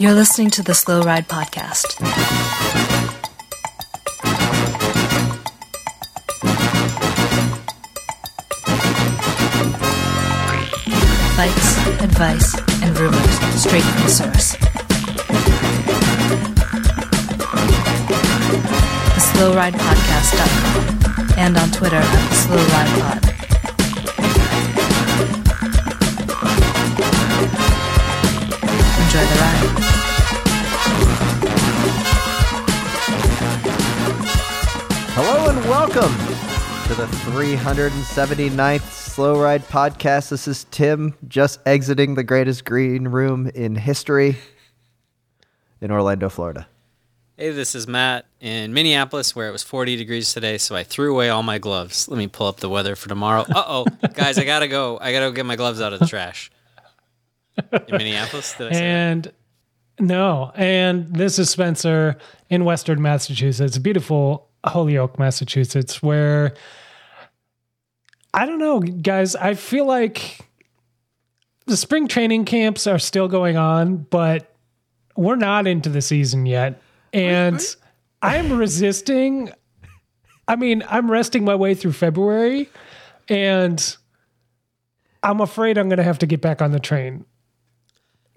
You're listening to the Slow Ride Podcast. Bikes, advice, and rumors straight from the source. The SlowRidePodcast.com and on Twitter at SlowRidePod. Enjoy the ride. Welcome to the 379th Slow Ride Podcast. This is Tim, just exiting the greatest green room in history in Orlando, Florida. Hey, this is Matt in Minneapolis, where it was 40 degrees today, so I threw away all my gloves. Let me pull up the weather for tomorrow. Uh oh, guys, I gotta go. I gotta go get my gloves out of the trash. In Minneapolis, did I say that? And no, and this is Spencer in Western Massachusetts, beautiful Holyoke, Massachusetts, where I don't know, guys. I feel like the spring training camps are still going on, but we're not into the season yet. And I'm resisting. I mean, I'm resting my way through February, and I'm afraid I'm going to have to get back on the train.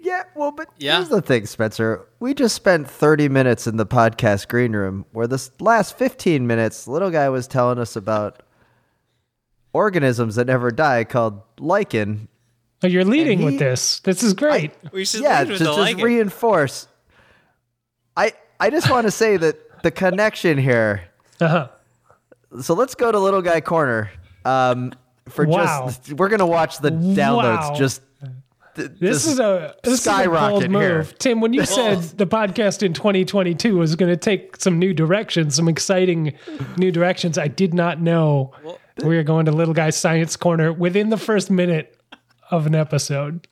Yeah, well, but Yeah. here's the thing, Spencer. We just spent 30 minutes in the podcast green room where this last 15 minutes, little guy was telling us about organisms that never die called lichen. Oh, you're leading he- with this. This is great. We should yeah, lead to with the just lichen. reinforce. I I just want to say that the connection here. uh-huh. So let's go to little guy corner. Um, for Wow. just we're gonna watch the downloads Wow. just. Th- This just is a this is a skyrocket bold move, here. Tim. When you said the podcast in 2022 was going to take some new directions, some exciting new directions, I did not know we were going to Little Guy Science Corner within the first minute of an episode.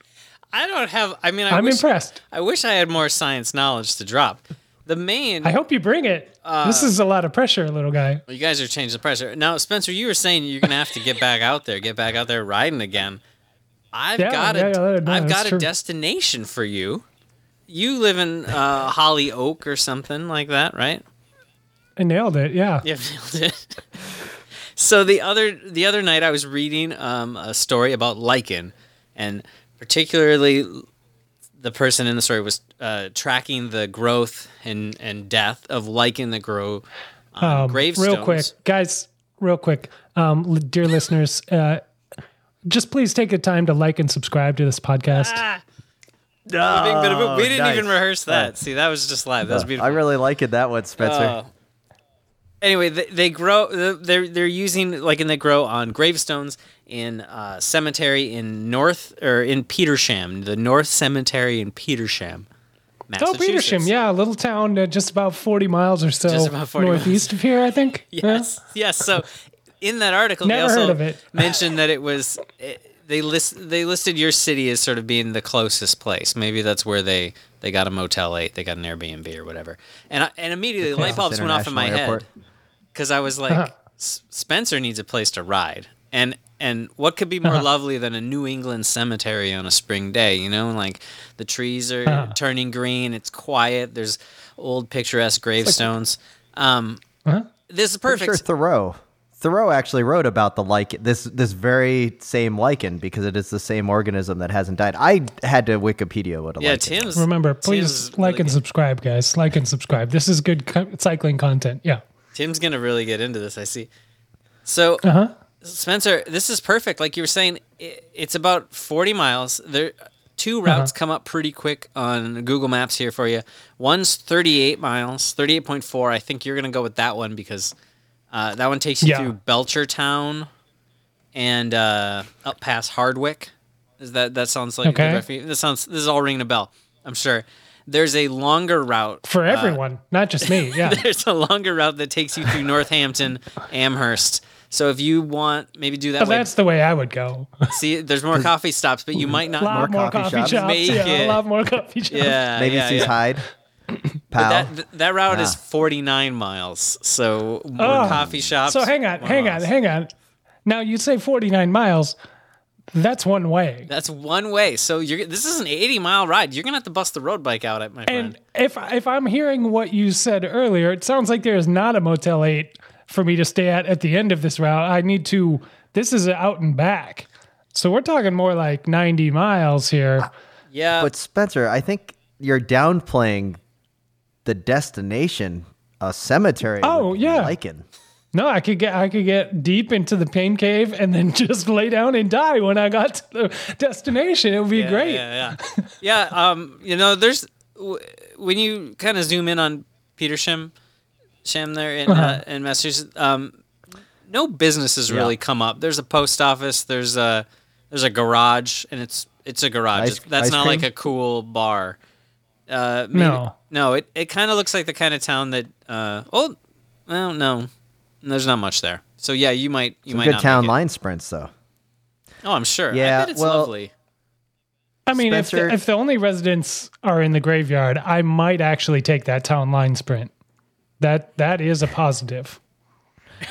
I don't have. I mean, I I'm wish, impressed. I wish I had more science knowledge to drop. The main. I hope you bring it. Uh, this is a lot of pressure, little guy. you guys are changing the pressure now, Spencer. You were saying you're gonna have to get back out there, get back out there riding again. I've Yeah, got a, yeah, yeah, no, that's got a destination for you. You live in uh, Holly Oak or something like that, right? I nailed it. Yeah. Yeah, nailed it. so the other the other night I was reading um, a story about lichen, and particularly the person in the story was uh, tracking the growth and, and death of lichen that grow on Um, gravestones. real quick, guys. Real quick, um, dear listeners, uh, just please take the time to like and subscribe to this podcast. Ah, Bing, bada, boom. we didn't nice. even rehearse that. See, that was just live. That was beautiful. I really like it that one, Spencer. Oh. Anyway, they, they grow. They're they're using like and they grow on gravestones in uh, cemetery in North or in Petersham, the North Cemetery in Petersham, Oh, Petersham, yeah, a little town uh, just about 40 miles or so Just about 40 miles. northeast of here, I think. Yes, yes. So in that article, Never they also heard of it. mentioned that it was they list they listed your city as sort of being the closest place. Maybe that's where they they got a Motel Eight, they got an Airbnb or whatever. And I, and immediately light bulbs went off in my International head because I was like, Spencer needs a place to ride, and and what could be more Uh-huh. lovely than a New England cemetery on a spring day? You know, like the trees are Uh-huh. turning green, it's quiet, there's old picturesque gravestones. Um, Uh-huh. this is perfect. sure Thoreau. Thoreau actually wrote about the lichen, this this very same lichen, because it is the same organism that hasn't died. I had to Wikipedia what a Yeah, lichen. Tim's. Remember, Tim's please really like and subscribe, guys. Like and subscribe. This is good co- cycling content. Yeah. Tim's gonna really get into this. I see. So Uh huh. Spencer, this is perfect. Like you were saying, i it's about forty miles. There, two Uh-huh. routes come up pretty quick on Google Maps here for you. One's thirty-eight miles, thirty-eight point four. I think you're gonna go with that one because uh, that one takes you Yeah. through Belchertown and uh, up past Hardwick. Is that that sounds like a Okay. route for? This sounds. This is all ringing a bell. I'm sure. There's a longer route For uh, everyone, not just me. Yeah. there's a longer route that takes you through Northampton, Amherst. So if you want, maybe do that But way. that's the way I would go. See, there's more coffee stops, but you might A not. lot more more, coffee coffee, shops. shops. Make yeah, it. a lot more coffee shops. Yeah, Maybe yeah, sees yeah. Hyde. But Pal. that that route is ah. 49 miles. So more Oh, coffee shops. So hang on, more hang on, hang on. Now you say 49 miles. That's one way. That's one way. So you're this is an 80 mile ride. You're gonna have to bust the road bike out at my friend. And if if I'm hearing what you said earlier, it sounds like there is not a Motel 8 for me to stay at at the end of this route. I need to. This is out and back, so we're talking more like 90 miles here. yeah, But Spencer, I think you're downplaying the destination, a cemetery. Oh, yeah. lichen. No, I could get I could get deep into the pain cave and then just lay down and die when I got to the destination. It would be yeah, great. Yeah, yeah. yeah, um, you know, there's w- when you kind of zoom in on Petersham, Sham there in uh, in Massachusetts. Um, no businesses really come up. There's a post office. There's a there's a garage, and it's it's a garage. Ice- That's ice not like a cool bar. Uh, maybe, No. no. It it kind of looks like the kind of town that. Uh, oh, well, no, there's not much there. So yeah, you might you Some might good not town make it. line sprints, though. Oh, I'm sure. Yeah, I bet it's well- lovely. I mean, if the, if the only residents are in the graveyard, I might actually take that town line sprint. That that is a positive.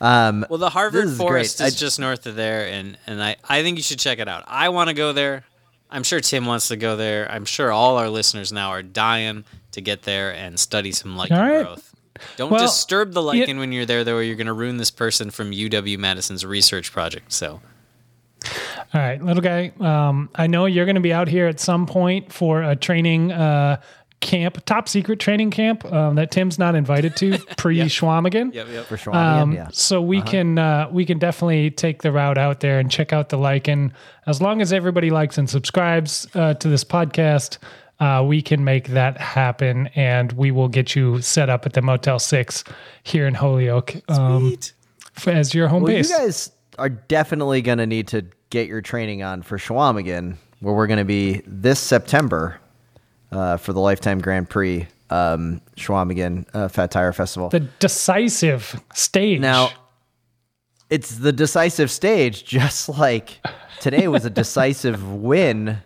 Um, Well, the Harvard is Forest great. is I- just north of there, and and I I think you should check it out. I want to go there. I'm sure Tim wants to go there. I'm sure all our listeners now are dying to get there and study some lichen right. growth. Don't Well, disturb the yeah- lichen when you're there, though, or you're going to ruin this person from UW Madison's research project. So All right, little guy. Um, I know you're going to be out here at some point for a training uh, camp, top secret training camp um, that Tim's not invited to pre Chequamegon. yep, yep. for Chequamegon, Um, yeah. So we can uh, we can definitely take the route out there and check out the lichen. As long as everybody likes and subscribes uh, to this podcast, uh, we can make that happen, and we will get you set up at the Motel Six here in Holyoke um, f- as your home Well, base. you guys are definitely going to need to get your training on for Chequamegon, where we're going to be this September uh, for the Lifetime Grand Prix um, Chequamegon uh, Fat Tire Festival. the decisive stage. now, it's the decisive stage, just like today was a decisive win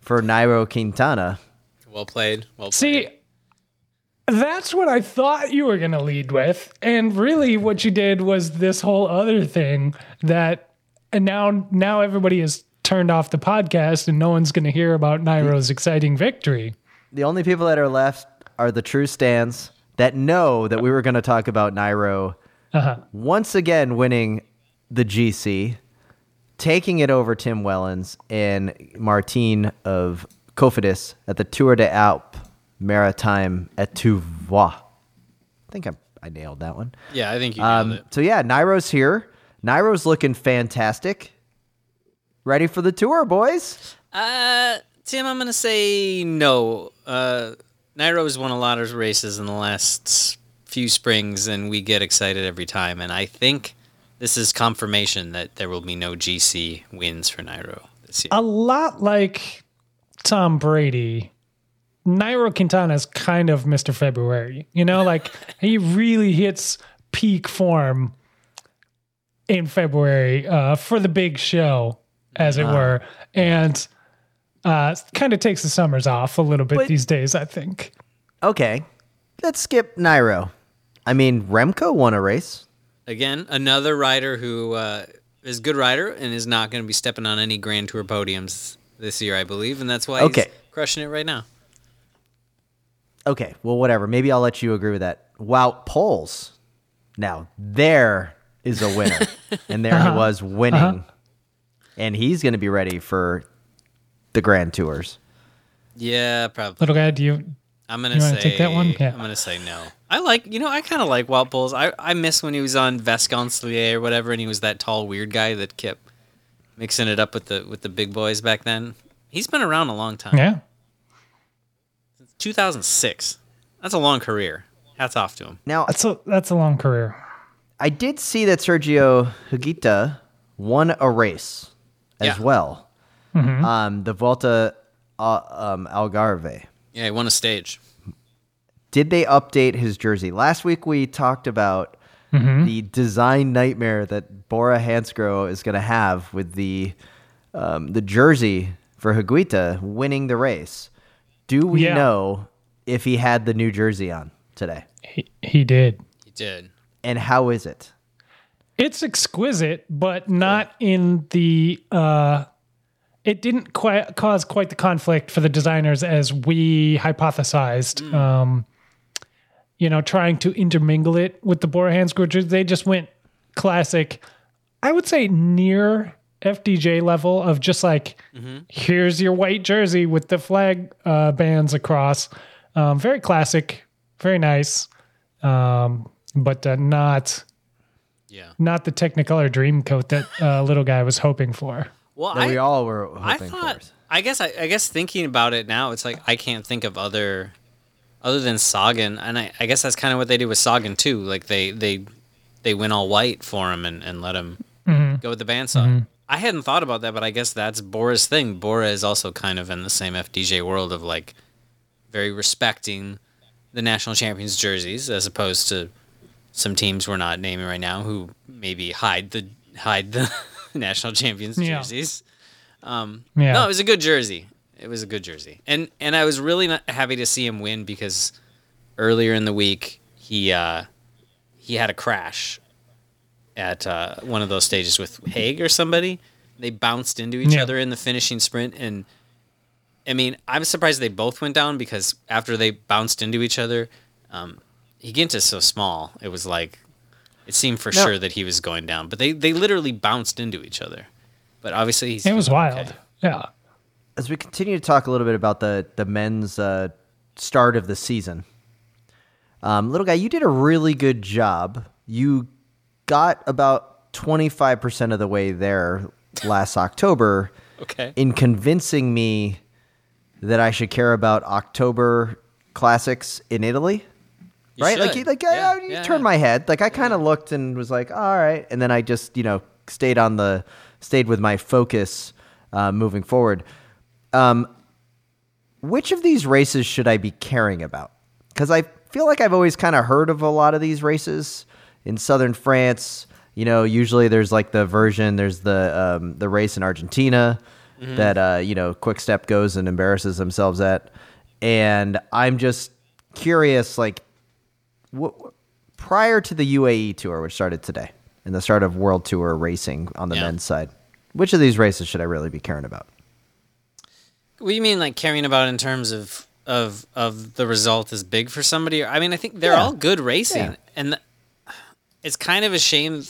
for Nairo Quintana. Well played. Well played. See, that's what I thought you were going to lead with. And really what you did was this whole other thing that and now now everybody has turned off the podcast and no one's going to hear about Nairo's exciting victory. The only people that are left are the true stands that know that we were going to talk about Nairo Uh-huh. once again winning the GC, taking it over Tim Wellens and Martine of Cofidis at the Tour de Alpes Maritime et tu vois. I think I, I nailed that one. yeah, I think you nailed Um, it. so yeah, Nairo's here. Nairo's looking fantastic. Ready for the tour, boys? Uh, Tim, I'm gonna say no. Uh, Nairo's won a lot of races in the last few springs, and we get excited every time. And I think this is confirmation that there will be no GC wins for Nairo this year. A lot like Tom Brady, Nairo Quintana is kind of Mr. February. You know, like he really hits peak form in February uh, for the big show, as it were, and uh, kind of takes the summers off a little bit But- these days. I think. Okay, let's skip Nairo. I mean, Remco won a race. Again, another rider who uh, is a good rider and is not going to be stepping on any Grand Tour podiums this year, I believe, and that's why Okay. he's crushing it right now. Okay, well, whatever. Maybe I'll let you agree with that. Wout Poels. Now, there is a winner. and there he was winning. And he's going to be ready for the Grand Tours. Yeah, probably. Little guy, do you? I'm gonna You say take that one? Yeah. I'm gonna say no. I like you know I kind of like Wild Bulls. I I miss when he was on Vacansoleil or whatever, and he was that tall weird guy that kept mixing it up with the with the big boys back then. He's been around a long time. Yeah. 2006. That's a long career. Hats off to him. Now, That's a that's a long career. I did see that Sergio Higuita won a race as Yeah. well. Um, the Volta uh, um, Algarve. Yeah, he won a stage. Did they update his jersey? Last week we talked about the design nightmare that Bora Hansgrohe is going to have with the um, the jersey for Higuita winning the race. Do we Yeah. know if he had the new jersey on today? He he did. He did. And how is it? it's exquisite, but not in the. uh It didn't quite cause quite the conflict for the designers as we hypothesized. Um, you know, trying to intermingle it with the Bora hand scorchers, they just went classic. I would say near FDJ level of just like, here's your white jersey with the flag uh, bands across. Um, very classic, very nice, um, but uh, not Yeah. not the Technicolor dream coat that uh, little guy was hoping for. Well, that I, we all were I thought. for. I guess. I, I guess thinking about it now, it's like I can't think of other, other than Sagan, and I, I guess that's kind of what they did with Sagan too. Like they they, they went all white for him and, and let him mm-hmm. go with the bandsaw. Mm-hmm. I hadn't thought about that, but I guess that's Bora's thing. Bora is also kind of in the same FDJ world of like, very respecting the national champions jerseys as opposed to some teams we're not naming right now who maybe hide the hide the national champions Yeah. jerseys. Um, Yeah. No, it was a good jersey. It was a good jersey, and and I was really not happy to see him win because earlier in the week he uh, he had a crash at uh, one of those stages with Haig or somebody. They bounced into each Yeah. other in the finishing sprint, and I mean, I'm surprised they both went down because after they bounced into each other, um, Higuita's so small. It was like it seemed for No. sure that he was going down, but they they literally bounced into each other. But obviously, he's It was wild. okay. Yeah. As we continue to talk a little bit about the the men's uh, start of the season, um, little guy, you did a really good job. You got about twenty five percent of the way there last October Okay. in convincing me that I should care about October classics in Italy. You right? Like, should. you, like Yeah, I, you yeah, turned yeah. my head. Like I kind of looked and was like, all right, and then I just you know stayed on the stayed with my focus uh, moving forward. Um, which of these races should I be caring about? Because I feel like I've always kind of heard of a lot of these races in southern France. You know, usually there's like the version, there's the um, the race in Argentina that uh, you know Quick Step goes and embarrasses themselves at, and I'm just curious, like, what prior to the UAE tour, which started today, and the start of World Tour racing on the Yeah. men's side, which of these races should I really be caring about? What do you mean, like caring about in terms of of of the result is big for somebody? I mean, I think they're Yeah. all good racing, Yeah. and th- it's kind of a shame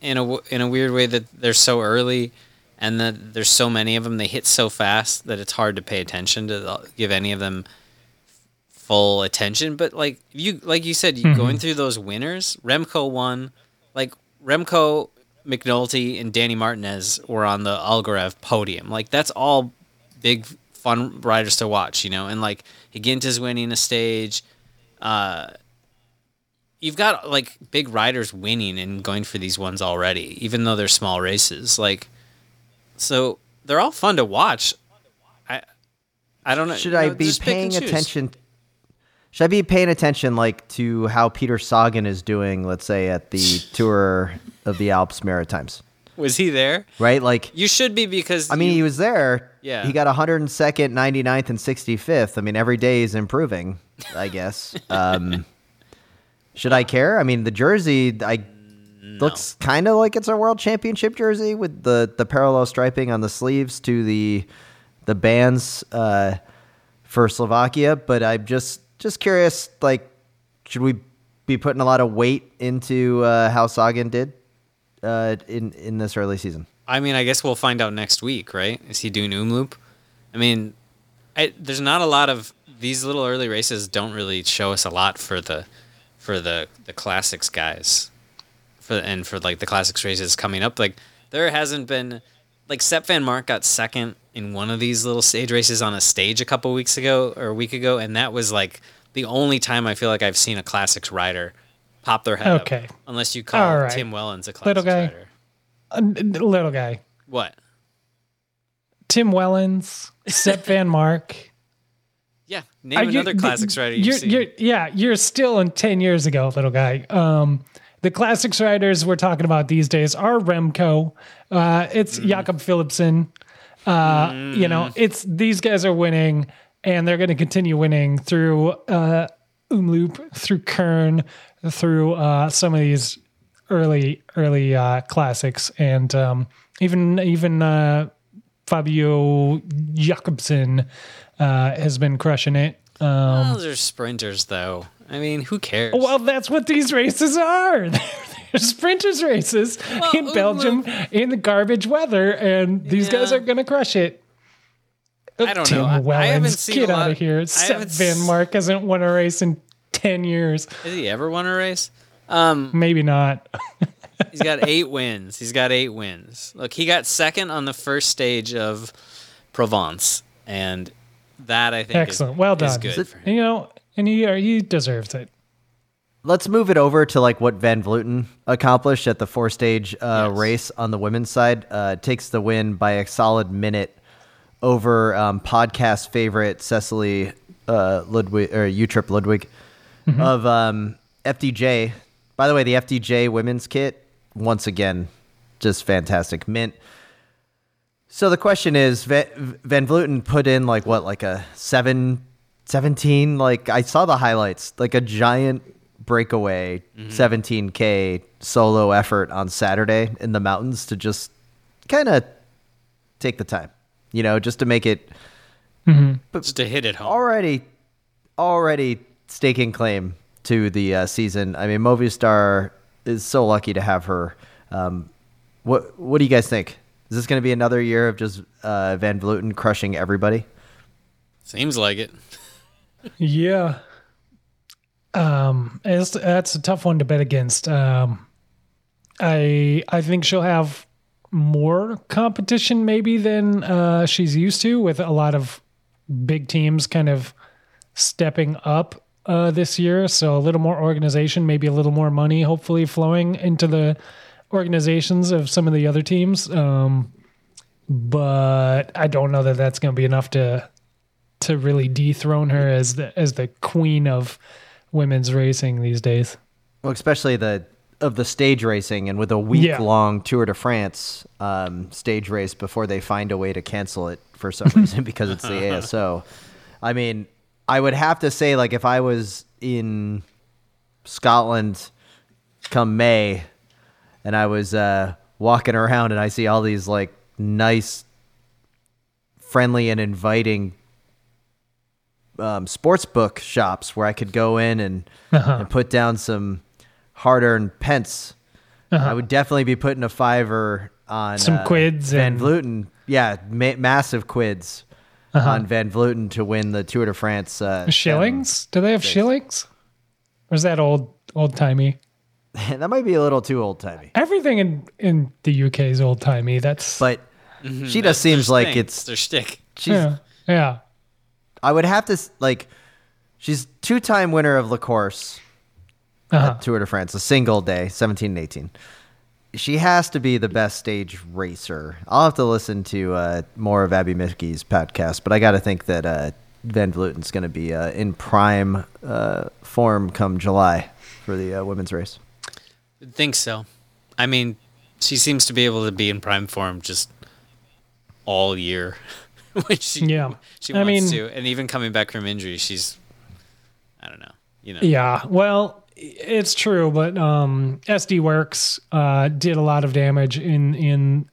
in a in a weird way that they're so early, and that there's so many of them. They hit so fast that it's hard to pay attention to the- give any of them full attention. But like you, like you said, you going through those winners, Remco won, like Remco. McNulty and Danny Martinez were on the Algarve podium. Like that's all big fun riders to watch, you know. And like Higuita's winning a stage. Uh, you've got like big riders winning and going for these ones already, even though they're small races. Like, so they're all fun to watch. I, I don't know. should I know, be just pick and paying attention? Should I be paying attention like to how Peter Sagan is doing, let's say at the Tour of the Alps Maritimes, Was he there? right? Like, You should be because I mean, you- he was there. Yeah. He got 102nd, 99th, and 65th. I mean, every day is improving, I guess. um, should I care? I mean, the jersey, I looks kind of like it's a world championship jersey with the the parallel striping on the sleeves to the the bands uh, for Slovakia. But I'm just just curious, like, should we be putting a lot of weight into uh, how Sagan did uh, in in this early season? I mean, I guess we'll find out next week, right? Is he doing Omloop? I mean, I, there's not a lot of these little early races. Don't really show us a lot for the for the the classics guys, for and for like the classics races coming up. Like there hasn't been like Sep Vanmarcke got second in one of these little stage races on a stage a couple weeks ago or a week ago, and that was like the only time I feel like I've seen a classics rider pop their head Okay. up. Unless you call All right. Tim Wellens a classics Little guy. rider. Uh, little guy. What? Tim Wellens, Sepp Van Mark. Yeah, name Are you- another classics rider you've you're, seen. you're- yeah, you're still in 10 years ago, little guy. Um, the classics riders we're talking about these days are Remco. Uh, it's Mm. Jakob Philipsen. Uh, You know, it's these guys are winning, and they're going to continue winning through uh, Omloop, through Kuurne, through uh, some of these early early uh, classics, and um, even even uh, Fabio Jakobsen uh, has been crushing it. Um, Those are sprinters, though. I mean, who cares? well, that's what these races are. They're, they're sprinters races in uh, Belgium in the garbage weather, and these guys are going to crush it. I don't Tim know. I- I haven't seen get a out lot- of here. I Seth haven't Van Mark hasn't won a race in ten years. Has he ever won a race? Um, Maybe not. he's got eight wins. He's got eight wins. Look, he got second on the first stage of Provence, and that I think Excellent. Is, well is done. good for him. You know, and he uh, he deserves it. Let's move it over to like what Van Vleuten accomplished at the four stage uh, Yes. race on the women's side. Uh, takes the win by a solid minute over um, podcast favorite Cecilie uh, Ludwig or Uttrup Ludwig of um, FDJ. By the way, the FDJ women's kit once again just fantastic mint. So the question is, Van, Van Vleuten put in like what, like a seven, 17? Like I saw the highlights, like a giant breakaway 17k solo effort on Saturday in the mountains to just kind of take the time, you know, just to make it Just to hit it home. already, already staking claim to the uh, season. I mean, Movistar is so lucky to have her. Um, what What do you guys think? Is this going to be another year of just uh, Van Vleuten crushing everybody? Seems like it. Yeah. Um, that's a tough one to bet against. Um, I I think she'll have more competition maybe than uh, she's used to, with a lot of big teams kind of stepping up uh, this year. So a little more organization, maybe a little more money, hopefully flowing into the organizations of some of the other teams. Um, but I don't know that that's going to be enough to to really dethrone her as the as the queen of women's racing these days. Well, especially the of the stage racing and with a week long Tour de France um, stage race before they find a way to cancel it for some reason because it's the ASO. I mean, I would have to say like if I was in Scotland come May and I was uh, walking around and I see all these like nice, friendly and inviting um, sports book shops where I could go in and, and put down some hard-earned pence. I would definitely be putting a fiver on Some uh, quids Van and- Vleuten. Yeah, ma- massive quids on Van Vleuten to win the Tour de France. Uh, Shillings? Do they have shillings? Or is that old old timey? that might be a little too old-timey, Everything in in the UK is old timey. That's but Mm-hmm. she just seems like thing. it's their stick. she's yeah, yeah. I would have to like she's two-time winner of La Course Uh-huh. at Tour de France, a single day, 17 and 18. She has to be the best stage racer. I'll have to listen to uh, more of Abby Mickey's podcast, but I got to think that uh, Van Vleuten's going to be uh, in prime uh, form come July for the uh, women's race. I think so. I mean, she seems to be able to be in prime form just all year when she Yeah. she I wants mean- to, and even coming back from injury, she's I don't know, you know. Yeah, well, it's true, but um, SD Worx uh, did a lot of damage in in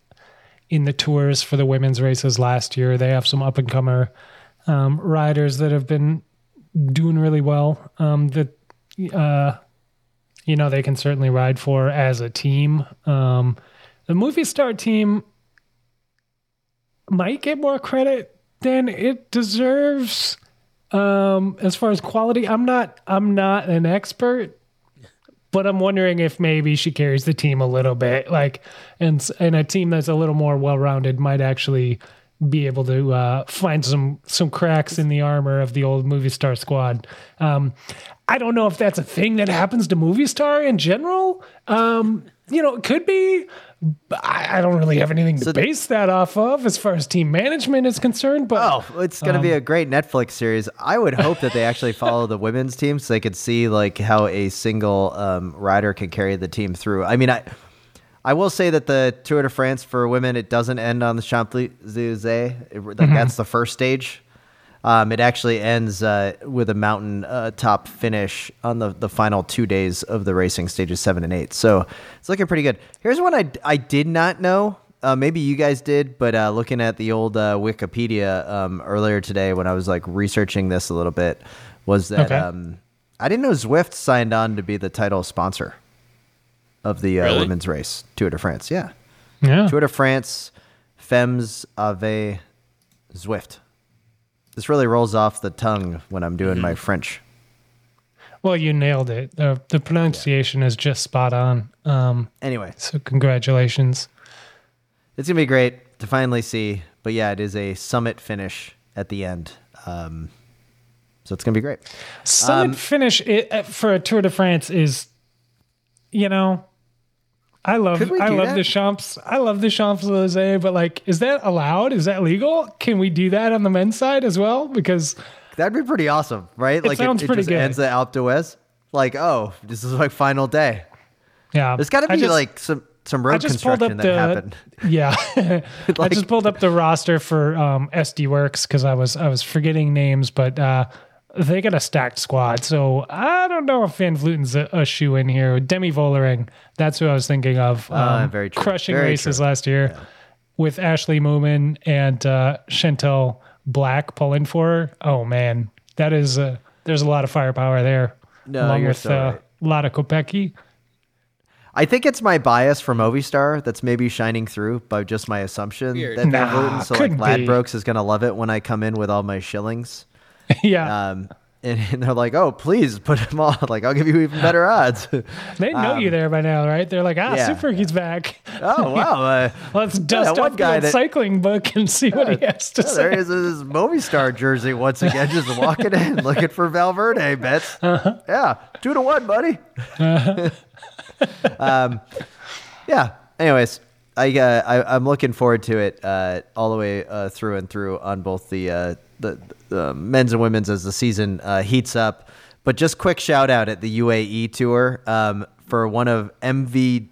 in the tours for the women's races last year. They have some up and comer um, riders that have been doing really well. Um, that uh, you know they can certainly ride for as a team. Um, the Movistar team might get more credit than it deserves um as far as quality. I'm not i'm not an expert but i'm wondering if maybe she carries the team a little bit like and and a team that's a little more well-rounded might actually be able to uh, find some some cracks in the armor of the old Movistar squad. Um i don't know if that's a thing that happens to Movistar in general. Um you know it could be I, I don't really have anything to base that off of as far as team management is concerned but Oh, it's going to be a great Netflix series. I would hope that they actually follow the women's team so they could see like how a single um, rider can carry the team through. I mean, I I will say that the Tour de France for women it doesn't end on the Champs Elysees. Like that's the first stage. Um, it actually ends uh, with a mountain uh, top finish on the, the final two days of the racing stages seven and eight. So it's looking pretty good. Here's one I, I did not know. Uh, maybe you guys did, but uh, looking at the old uh, Wikipedia um, earlier today when I was like researching this a little bit, was that Okay. um, I didn't know Zwift signed on to be the title sponsor of the uh, Really? women's race Tour de France. Yeah. Yeah. Tour de France, Femmes Ave Zwift. This really rolls off the tongue when I'm doing my French. Well, you nailed it. The, the pronunciation is just spot on. Um, Anyway, so congratulations. it's gonna be great to finally see. But yeah, it is a summit finish at the end, um, so it's gonna be great. Summit Um, finish it, uh, for a Tour de France is, you know, I love I love that? the Champs I love the Champs Elysees, but like, is that allowed? Is that legal? Can we do that on the men's side as well? Because That'd be pretty awesome, right? like sounds it, pretty just good. ends at Alpe d'Huez. Like, oh, this is like final day. yeah, There's got to be just- like some some road construction that the happened. yeah. I just pulled up the roster for um, SD Worx because I was I was forgetting names, but uh, they got a stacked squad. So I don't know if Van Vleuten's a, a shoe in here. Demi Vollering, that's who I was thinking of. Um, Ah, very true. Crushing Very races true. last year with Ashleigh Moolman and uh, Chantal Blaak pulling for her. Oh man, that is uh, there's a lot of firepower there. No, along you're with so uh, right. Lotte Kopecky. I think it's my bias for Movistar that's maybe shining through by just my assumption Weird. that Van Nah, Vleuten, so like couldn't be. Ladbrokes is gonna love it when I come in with all my shillings. yeah, Um, and, and they're like, "Oh, please put him on. Like, I'll give you even better odds." they know you there by now, right? They're like, ah, um, yeah. Super Geek's back. oh wow! Uh, Let's dust off guy the that- cycling book and see what he has to yeah, there say. is this Movistar jersey once again, just walking in looking for Valverde bets. Uh-huh. Yeah, two to one, buddy. um, yeah. Anyways, I, uh, I I'm looking forward to it uh, all the way uh, through and through on both the uh, the, the men's and women's as the season uh, heats up. But just quick shout out at the UAE tour um, for one of MV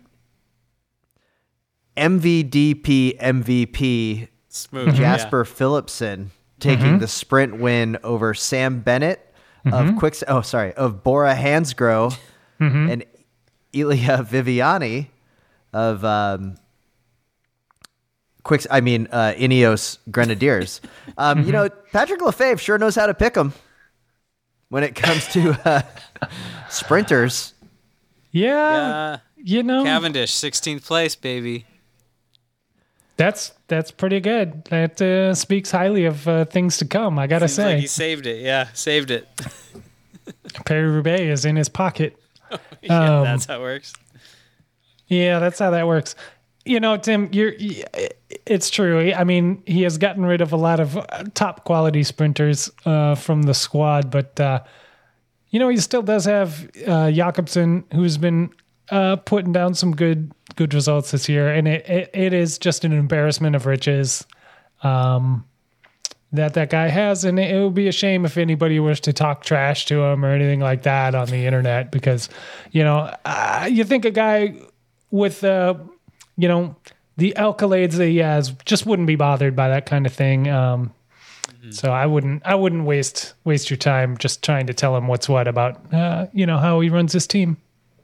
MVDP MVP Smooth. Jasper Philipsen taking the sprint win over Sam Bennett of Quicks. Oh, sorry, of Bora Hansgrohe and Elia Viviani of um, Quicks. I mean, uh, Ineos Grenadiers. Um, You know, Patrick Lefevere sure knows how to pick them when it comes to uh, sprinters. Yeah, Yeah. you know, Cavendish, 16th place, baby. that's that's pretty good. That uh, speaks highly of uh, things to come. I gotta Seems like say, he saved it. Yeah, saved it. Paris-Roubaix is in his pocket. yeah, Um, that's how it works. Yeah, that's how that works. You know, Tim, you're. It's true. I mean, he has gotten rid of a lot of uh, top quality sprinters uh, from the squad, but uh, you know, he still does have uh, Jakobsen, who's been uh, putting down some good good results this year, and it, it, it is just an embarrassment of riches. Um, that that guy has, and it, it would be a shame if anybody was to talk trash to him or anything like that on the internet, because you know uh, you think a guy with uh, you know the accolades that he has just wouldn't be bothered by that kind of thing. Um, So I wouldn't I wouldn't waste waste your time just trying to tell him what's what about uh, you know how he runs his team.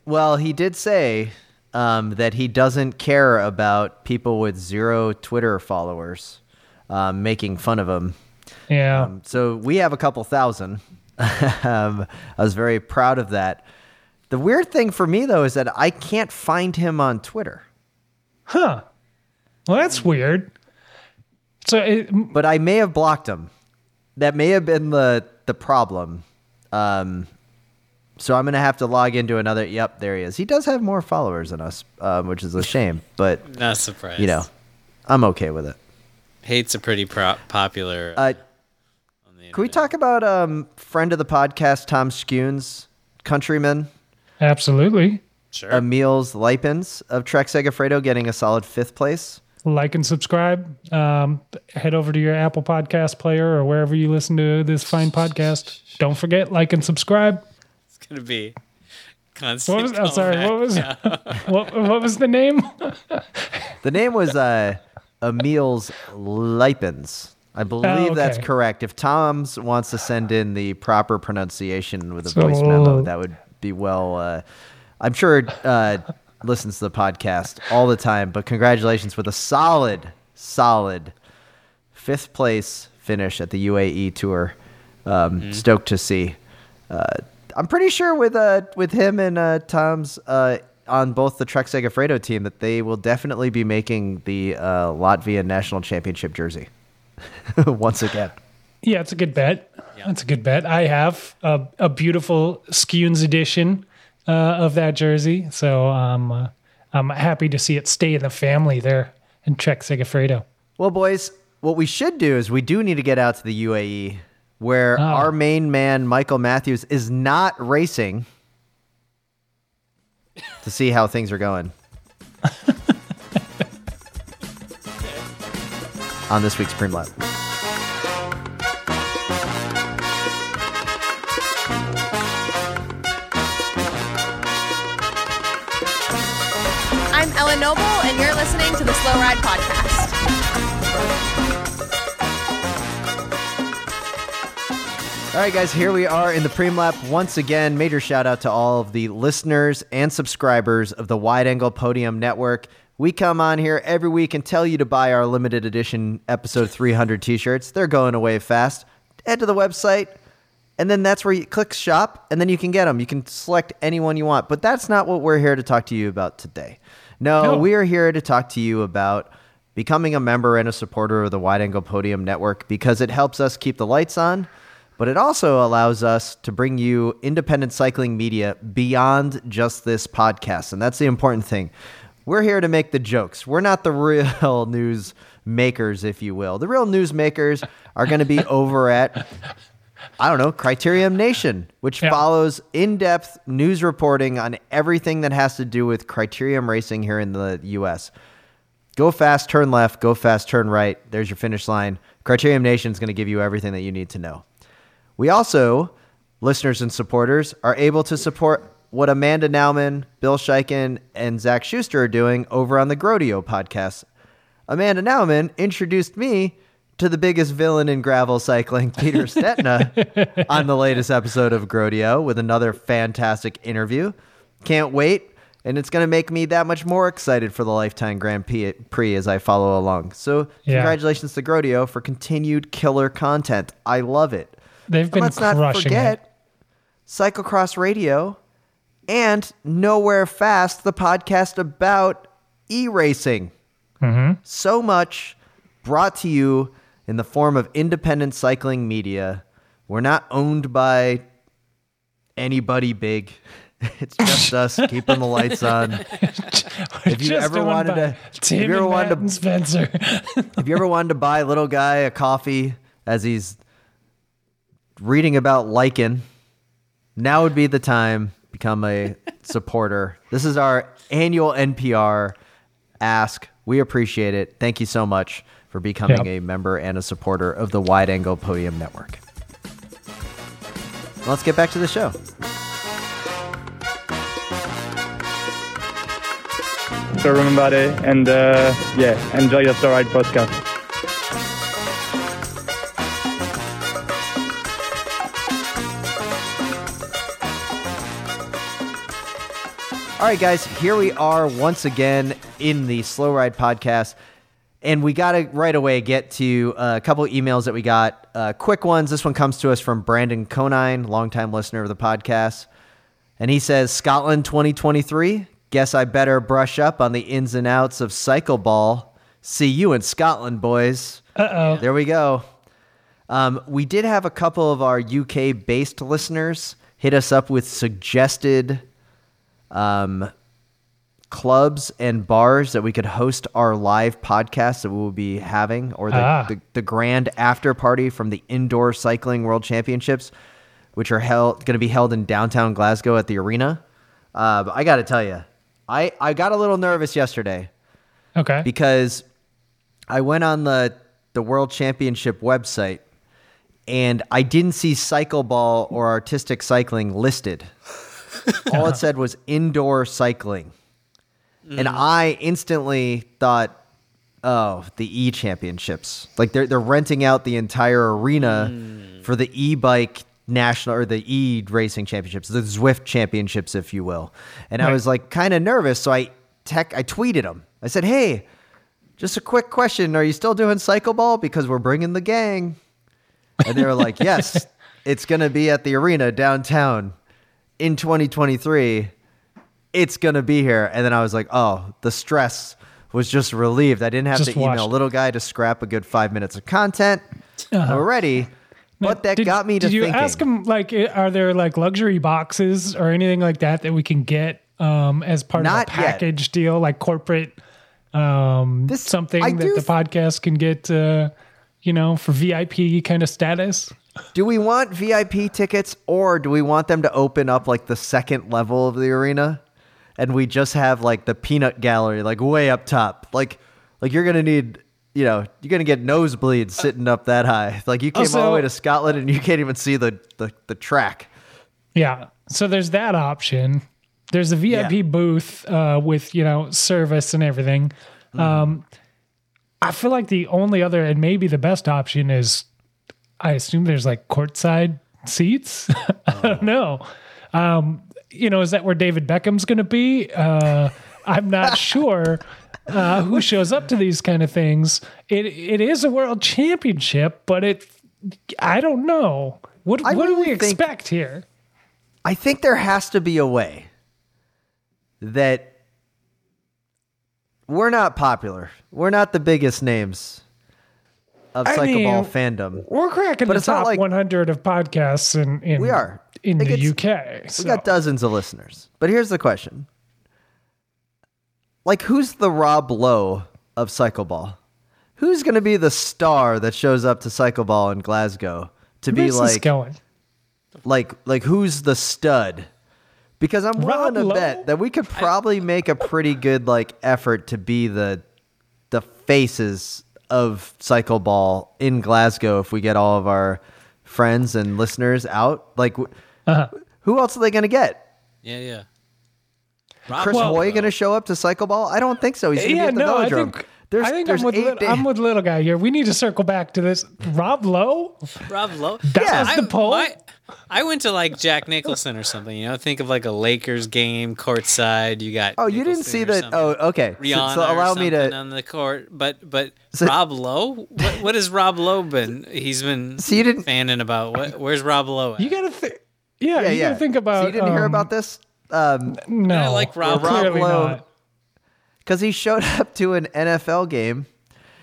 Well, he did say um, that he doesn't care about people with zero Twitter followers um, making fun of him. Yeah. Um, so we have a couple thousand. um, I was very proud of that. The weird thing for me though is that I can't find him on Twitter, huh. Well, that's weird. So it, but I may have blocked him. That may have been the the problem. Um, so I'm gonna have to log into another. Yep, there he is. He does have more followers than us, um, which is a shame. But Not surprised. you know, I'm okay with it. hate's a pretty pro- popular. Uh, on the can we talk about um, friend of the podcast, Toms Skujins, countryman? absolutely. Sure. Emils Liepins of Trek Segafredo getting a solid fifth place. Like and subscribe. Um, head over to your Apple Podcast player or wherever you listen to this fine podcast. Don't forget like and subscribe. it's gonna be constant. What was? I'm sorry. comeback. What was? What, what was the name? The name was uh, Emils Liepins. I believe that's Oh, okay. correct. If Tom's wants to send in the proper pronunciation with a So- voice memo, that would be well. Uh, I'm sure uh, listens to the podcast all the time. But congratulations with a solid, solid fifth place finish at the UAE tour. Um, Stoked to see. Uh, I'm pretty sure with uh, with him and uh, Tom's uh, on both the Trek Segafredo team that they will definitely be making the uh, Latvia national championship jersey once again. Yeah, it's a good bet. Yeah. That's a good bet. I have a, a beautiful Skews edition uh, of that jersey, so um, uh, I'm happy to see it stay in the family there in Trek Segafredo. Well, boys, what we should do is we do need to get out to the UAE where Oh. our main man, Michael Matthews, is not racing to see how things are going. On this week's Preem Lap. I'm Noble, and you're listening to the Slow Ride Podcast. All right, guys, here we are in the Preem Lap once again. Major shout out to all of the listeners and subscribers of the Wide Angle Podium Network. We come on here every week and tell you to buy our limited edition episode 300 t shirts. They're going away fast. Head to the website, and then that's where you click shop, and then you can get them. You can select anyone you want. But that's not what we're here to talk to you about today. No, No. we are here to talk to you about becoming a member and a supporter of the Wide Angle Podium Network because it helps us keep the lights on, but it also allows us to bring you independent cycling media beyond just this podcast. And that's the important thing. We're here to make the jokes. We're not the real news makers, if you will. The real news makers are going to be over at I don't know, Criterium Nation, which Yeah. follows in depth news reporting on everything that has to do with Criterium racing here in the US. Go fast, turn left, go fast, turn right. There's your finish line. Criterium Nation is going to give you everything that you need to know. We also, listeners and supporters, are able to support what Amanda Nauman, Bill Schieken, and Zach Schuster are doing over on the Groadio podcast. Amanda Nauman introduced me to the biggest villain in gravel cycling, Peter Stetina, on the latest episode of Groadio with another fantastic interview. Can't wait. And it's going to make me that much more excited for the Lifetime Grand Prix as I follow along. So, Yeah. congratulations to Groadio for continued killer content. I love it. They've And been let's not forget it. Cyclocross Radio and Nowhere Fast, the podcast about e racing. Mm-hmm. So much brought to you in the form of independent cycling media. We're not owned by anybody big. It's just us keeping the lights on. If you ever wanted to- Tim if you ever wanted to- Spencer. If you ever wanted to buy little guy a coffee as he's reading about lichen, now would be the time. Become a supporter. This is our annual NPR ask. We appreciate it. Thank you so much for becoming Yep. a member and a supporter of the Wide Angle Podium Network. Let's get back to the show. So everybody, and uh, yeah, enjoy your Slow Ride podcast. All right, guys, here we are once again in the Slow Ride podcast. And we got to right away get to uh, a couple emails that we got. Uh, quick ones. This one comes to us from Brandon Conine, longtime listener of the podcast. And he says, Scotland 2023. Guess I better brush up on the ins and outs of cycle ball. See you in Scotland, boys. Uh oh. There we go. Um, we did have a couple of our UK based listeners hit us up with suggested um, clubs and bars that we could host our live podcast that we will be having, or the, Ah. the, the grand after party from the Indoor Cycling World Championships, which are held going to be held in downtown Glasgow at the arena. Uh, but I got to tell you, I, I got a little nervous yesterday Okay. because I went on the the World Championship website and I didn't see cycle ball or artistic cycling listed. All it said was indoor cycling. And mm. I instantly thought, oh the e championships. Like they're they're renting out the entire arena mm. for the e bike national or the e racing championships, the Zwift championships, if you will. And I was like kind of nervous, so I tech I tweeted him. I said, "Hey, just a quick question: Are you still doing cycle ball? Because we're bringing the gang." And they were like, "Yes, it's gonna be at the arena downtown in 2023." It's gonna be here. And then I was like, oh, the stress was just relieved. I didn't have Just to email watched. little guy to scrap a good five minutes of content already. But that Did- got me to Did you thinking. ask him like, are there like luxury boxes or anything like that that we can get um, as part Not of a yet. package deal, like corporate um, This- something I that the th- podcast can get, uh, you know, for VIP kind of status? do we want VIP tickets or do we want them to open up like the second level of the arena? And we just have like the peanut gallery, like way up top. Like like you're gonna need you know, you're gonna get nosebleeds sitting up that high. Like you came all the way to Scotland and you can't even see the, the, the track. Yeah. So there's that option. There's a VIP Yeah. booth uh, with you know service and everything. Mm-hmm. Um, I feel like the only other and maybe the best option is, I assume there's like courtside seats. I don't know. Um, you know, is that where David Beckham's going to be? Uh, I'm not sure. Uh, who shows up to these kind of things? It it is a world championship, but it I don't know. What I what do really we think- expect here? I think there has to be a way that we're not popular. We're not the biggest names of I mean, fandom. We're cracking But the it's not top like- 100 of podcasts in We are. In Like, the it's- UK. So. We got dozens of listeners. But here's the question. Like who's the Rob Lowe of cycle ball? Who's going to be the star that shows up to cycle ball in Glasgow to be Where's this like going? like like who's the stud? Because I'm willing to Lowe? bet that we could probably make a pretty good like effort to be the the faces of cycle ball in Glasgow if we get all of our friends and listeners out. Like, wh- Uh-huh. who else are they going to get? Yeah, yeah. Rob Chris Lowe, Hoy going to show up to cycle ball? I don't think so. He's going to Yeah, be at the no, I velodrome. think, there's I think there's I'm, with eight lit, da- I'm with little guy here. We need to circle back to this. Rob Lowe? Rob Lowe. That was the poll? my- I went to like Jack Nicholson or something. You know, think of like a Lakers game courtside. You got. Oh, you didn't see or that? something. Oh, okay. Rihanna so, allow or me to. on the court, but but So- Rob Lowe. What, what has Rob Lowe been? He's been So you didn't- fanning about. What, where's Rob Lowe? At? You got to think. Yeah, Yeah, you yeah. think about. So you didn't hear um, about this? Um, No, Yeah, like Rob- Rob Lowe- because he showed up to an NFL game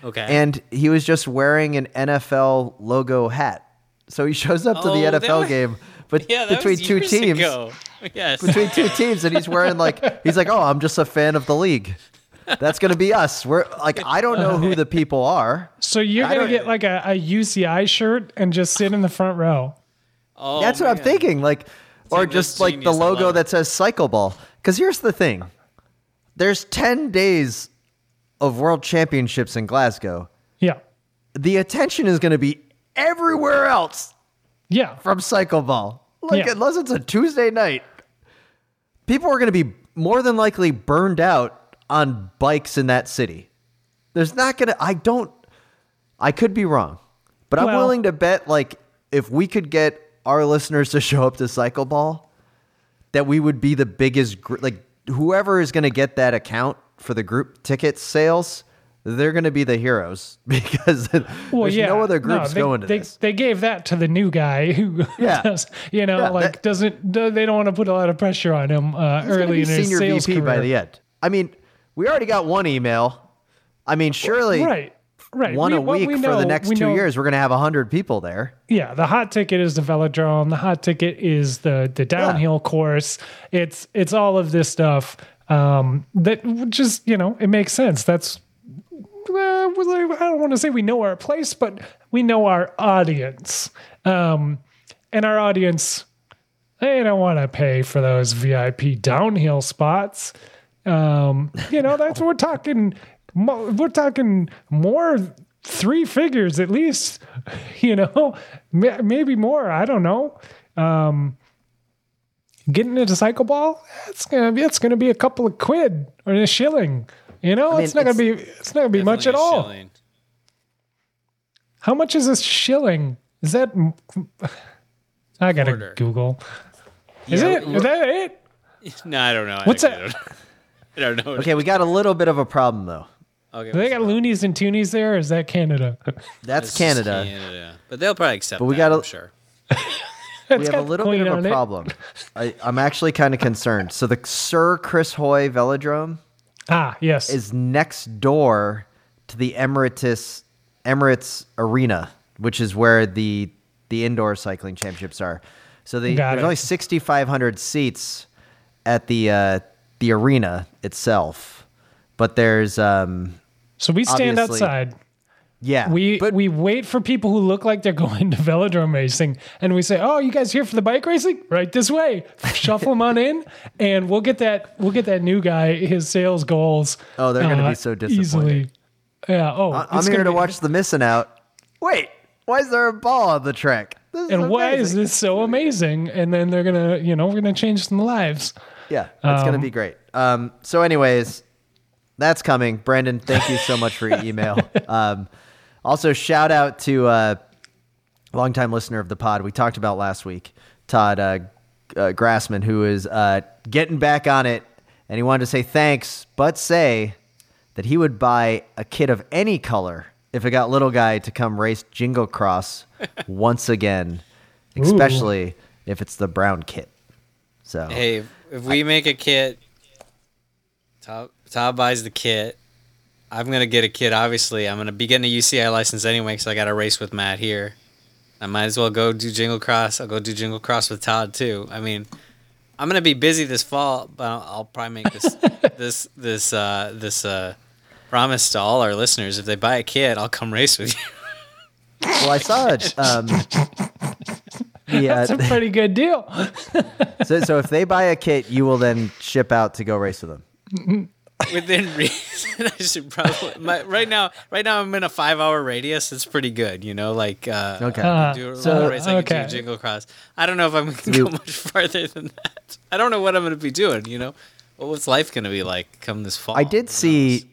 okay. and he was just wearing an NFL logo hat. So he shows up to Oh, the NFL was- game, but yeah, between two teams, Ago. Yes. between two teams, and he's wearing like he's like, oh, I'm just a fan of the league. That's gonna be us. We're like, I don't know who the people are. So you're I going to get like a, a UCI shirt and just sit in the front row. Oh, That's what I'm man. thinking. Like, or Dude, just that's like the genius. I logo love it. that says cycle ball. Because here's the thing: there's ten days of world championships in Glasgow. Yeah. The attention is gonna be everywhere else Yeah. from cycle ball. Like Yeah. unless it's a Tuesday night, people are going to be more than likely burned out on bikes in that city. There's not going to. I don't. I could be wrong, but I'm Well- willing to bet like if we could get our listeners to show up to cycle ball, that we would be the biggest. Gr- like whoever is going to get that account for the group ticket sales. They're going to be the heroes because Well, there's yeah. no other groups they, going to they, this. They gave that to the new guy who, Yeah. does, you know, Yeah, like that- doesn't. They don't want to put a lot of pressure on him uh, early in his senior sales VP by the end. I mean, we already got one email. I mean, surely Right. Right. one We- a week we for the next two know- years, we're going to have 100 people there. Yeah, the hot ticket is the velodrome. The hot ticket is the the downhill course. It's it's all of this stuff um, that just you know it makes sense. That's uh, I don't want to say we know our place, but we know our audience, um, and our audience they don't want to pay for those VIP downhill spots. Um, you know, that's what we're talking. Mo- We're talking more three figures at least. You know, Ma- maybe more. I don't know. Um, getting into cycle ball, it's gonna be it's gonna be a couple of quid or a shilling. You know, I mean, it's not gonna be it's not gonna be much at all. shilling. How much is a shilling? Is that? I gotta Quarter. Google. Is Yeah, it? Is that it? No, I don't know. What's actually that? don't know. I don't know. Okay, we got a little bit of a problem though. Okay, Do they got loonies and toonies there? Or is that Canada? That's It's just Canada. Canada. But they'll probably accept But we that, gotta- I'm sure. we It's have a got little Queen bit of on a it. problem. I, I'm actually kind of concerned. So the Sir Chris Hoy Velodrome Ah, yes. is next door to the Emirates Emirates Arena, which is where the the indoor cycling championships are. So the, Got there's it. only 6,500 seats at the uh, the arena itself, but there's um, so we stand obviously- outside. yeah, We but we wait for people who look like they're going to velodrome racing, and we say, "Oh, you guys here for the bike racing? Right this way." Shuffle them on in, and we'll get that we'll get that new guy his sales goals. Oh, they're gonna uh, be so disappointed. Easily. Yeah. Oh, I- I'm here gonna be- watch the missing out. Wait, why is there a ball on the track? This is And why is this so amazing? And then they're gonna, you know, we're gonna change some lives. Yeah, it's gonna Um, be great. Um, so, anyways, that's coming. Brandon, thank you so much for your email. um, also, shout out to uh, longtime listener of the pod. We talked about last week, Todd uh, uh, Grassman, who is uh, getting back on it, and he wanted to say thanks, but say that he would buy a kit of any color if it got little guy to come race Jingle Cross once again, especially if it's the brown kit. So Hey, if- if we make a kit, Todd, Todd buys the kit. I'm gonna get a kit. Obviously, I'm gonna be getting a UCI license anyway, because I got to race with Matt here. I might as well go do Jingle Cross. I'll go do Jingle Cross with Todd too. I mean, I'm gonna be busy this fall, but I'll, I'll probably make this this this uh, this uh, promise to all our listeners. If they buy a kit, I'll come race with you. Well, I saw it. Um, the, uh, That's a pretty good deal. so, so if they buy a kit, you will then ship out to go race with them. Within reason, I should probably. My, right now, right now, I'm in a five-hour radius. It's pretty good, you know. Like, uh, Okay. Uh, do a So- little race, I can okay. do Jingle Cross. I don't know if I'm going to You- go much farther than that. I don't know what I'm going to be doing. You know, well, what's life going to be like come this fall? I did see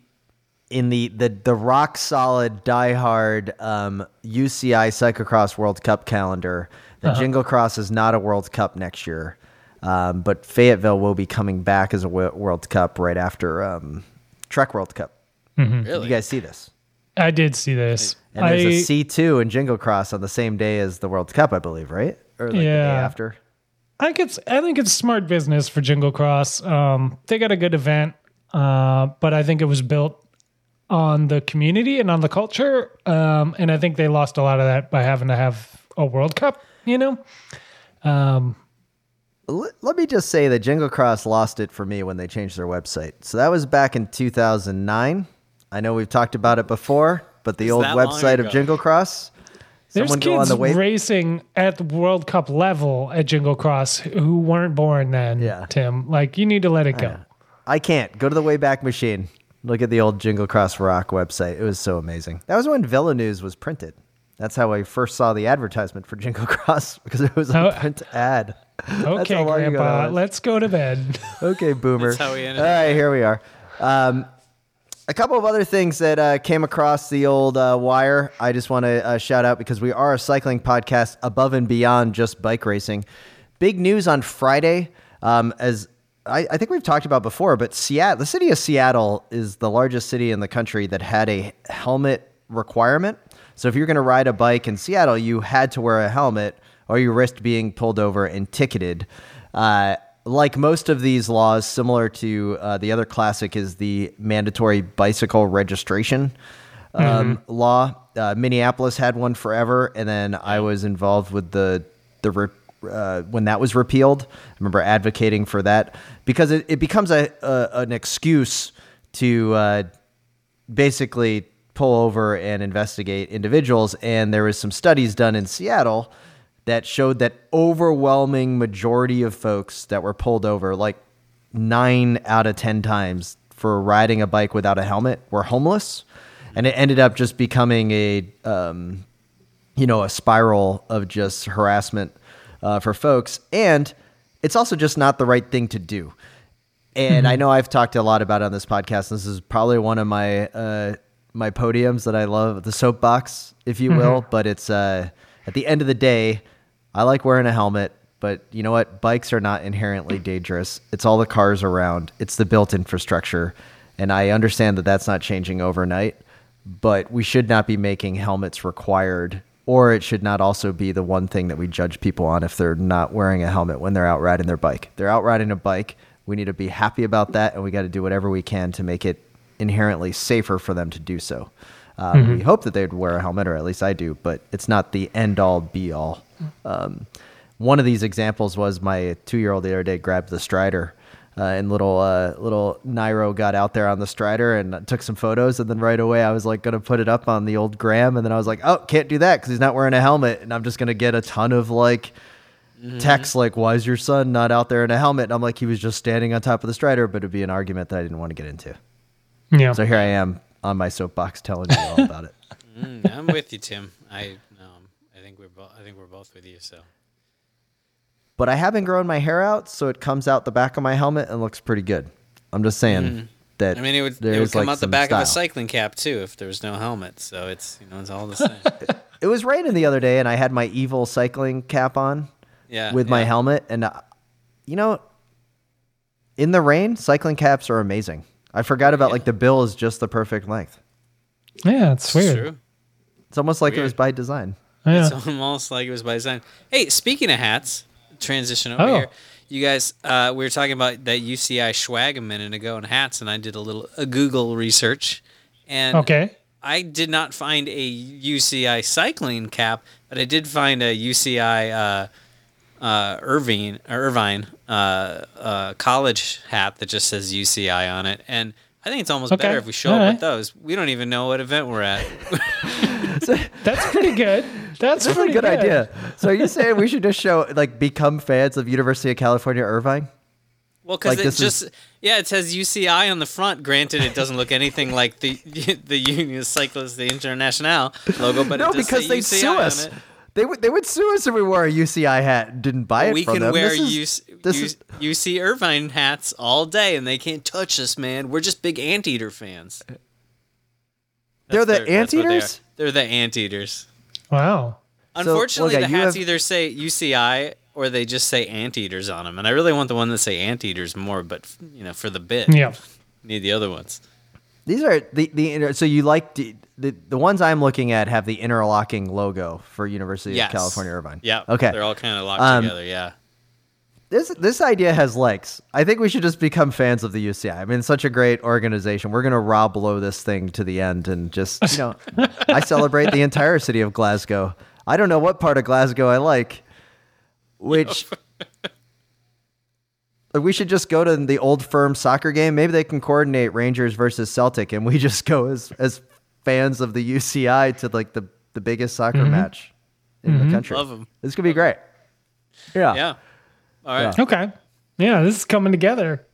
in the, the, the rock solid, diehard um, UCI Cyclocross World Cup calendar that Jingle Cross is not a World Cup next year. Um, but Fayetteville will be coming back as a World Cup right after um, Trek World Cup. Really? You guys see this? I did see this. And there's I, a C2 in Jingle Cross on the same day as the World Cup, I believe, right? Or like the day Yeah. after. I think it's I think it's smart business for Jingle Cross. Um, they got a good event, uh, but I think it was built on the community and on the culture, um, and I think they lost a lot of that by having to have a World Cup. You know, um, Let, let me just say that Jingle Cross lost it for me when they changed their website. So that was back in 2009. I know we've talked about it before, but the It's old website of ago. Jingle Cross. there's Someone on kids the wait. racing at the World Cup level at Jingle Cross who weren't born then. Yeah. Tim, like you need to let it go. I can't go to the Wayback Machine. Look at the old Jingle Cross Rock website. It was so amazing. That was when VeloNews was printed. That's how I first saw the advertisement for Jingle Cross because it was a Oh. print ad. Okay, how long ago that Grandpa, let's go to bed. Okay, boomer. That's how we ended All here we are. Um, a couple of other things that uh, came across the old uh, wire. I just want to uh, shout out because we are a cycling podcast above and beyond just bike racing. Big news on Friday, um, as I, I think we've talked about before, but Seattle, the city of Seattle, is the largest city in the country that had a helmet requirement. So if you're going to ride a bike in Seattle, you had to wear a helmet or you risked being pulled over and ticketed. Uh, like most of these laws, similar to uh, the other classic is the mandatory bicycle registration um, law. Uh, Minneapolis had one forever, and then I was involved with the the re- uh, when that was repealed. I remember advocating for that because it, it becomes a, a an excuse to uh, basically pull over and investigate individuals. And there was some studies done in Seattle that showed that overwhelming majority of folks that were pulled over, like nine out of ten times for riding a bike without a helmet, were homeless, and it ended up just becoming a um, you know a spiral of just harassment uh, for folks, and it's also just not the right thing to do and I know I've talked a lot about it on this podcast. This is probably one of my uh, my podiums that I love, the soapbox, if you will. But it's uh, at the end of the day, I like wearing a helmet. But you know what? Bikes are not inherently dangerous. It's all the cars around. It's the built infrastructure, and I understand that that's not changing overnight. But we should not be making helmets required, or it should not also be the one thing that we judge people on if they're not wearing a helmet when they're out riding their bike. They're out riding a bike. We need to be happy about that, and we got to do whatever we can to make it inherently safer for them to do so. Um, We hope that they'd wear a helmet, or at least I do, but it's not the end all be all. Um, one of these examples was my two year old the other day grabbed the Strider. Uh, and little uh, little Nairo got out there on the Strider and took some photos, and then right away I was like gonna put it up on the old gram, and then I was like, oh, can't do that because he's not wearing a helmet, and I'm just gonna get a ton of like texts like, why is your son not out there in a helmet? And I'm like, he was just standing on top of the Strider, but it'd be an argument that I didn't want to get into. Yeah. So here I am on my soapbox telling you all about it. Mm, I'm with you, Tim. I um, I think we're both. I think we're both with you. So But I haven't grown my hair out, so it comes out the back of my helmet and looks pretty good. I'm just saying that. Mm. I mean, it would it would come like, out the some back of a cycling cap too if there was no helmet. So it's you know it's all the same. It was raining the other day, and I had my evil cycling cap on Yeah. with my helmet, and uh, you know, in the rain, cycling caps are amazing. I forgot about like the bill is just the perfect length. Yeah, it's It's weird. true. It's almost like it was by design. Yeah. It's almost like it was by design. Hey, speaking of hats, transition over Oh. here. You guys, uh, we were talking about that UCI swag a minute ago and hats, and I did a little a Google research, and Okay. I did not find a UCI cycling cap, but I did find a UCI uh, uh, Irvine Irvine uh, uh, college hat that just says UCI on it, and I think it's almost Okay. better if we show up Alright. with those. We don't even know what event we're at. That's pretty good. That's That's a pretty good idea. So are you saying we should just show like become fans of University of California Irvine? Well, because Like, it just is- yeah, it says UCI on the front. Granted, it doesn't look anything like the the Union Cycliste the International logo, but no, it does because say they'd UCI sue on us. It. They would they would sue us if we wore a UCI hat and didn't buy it we from can them. wear this is, UC, this is UC Irvine hats all day, and they can't touch us, man. We're just big anteater fans. They're the That's their- that's they are. anteaters? They're the anteaters. Wow. Unfortunately, look, the hats have- either say UCI or they just say anteaters on them, and I really want the one that say anteaters more. But you know, for the bit, Yeah. need the other ones. These are the the inter- so you like the, the ones I'm looking at have the interlocking logo for University Yes. of California Irvine. Yeah. Okay. They're all kind of locked Um, together. Yeah. This this idea has legs. I think we should just become fans of the UCI. I mean, such a great organization. We're gonna Rob Lowe this thing to the end and just you know, I celebrate the entire city of Glasgow. I don't know what part of Glasgow I like, which. We should just go to the old firm soccer game. Maybe they can coordinate Rangers versus Celtic, and we just go as as fans of the UCI to like the the biggest soccer match in the country. Love 'em. This could be great. Yeah. Yeah. All right. Okay. Yeah, this is coming together.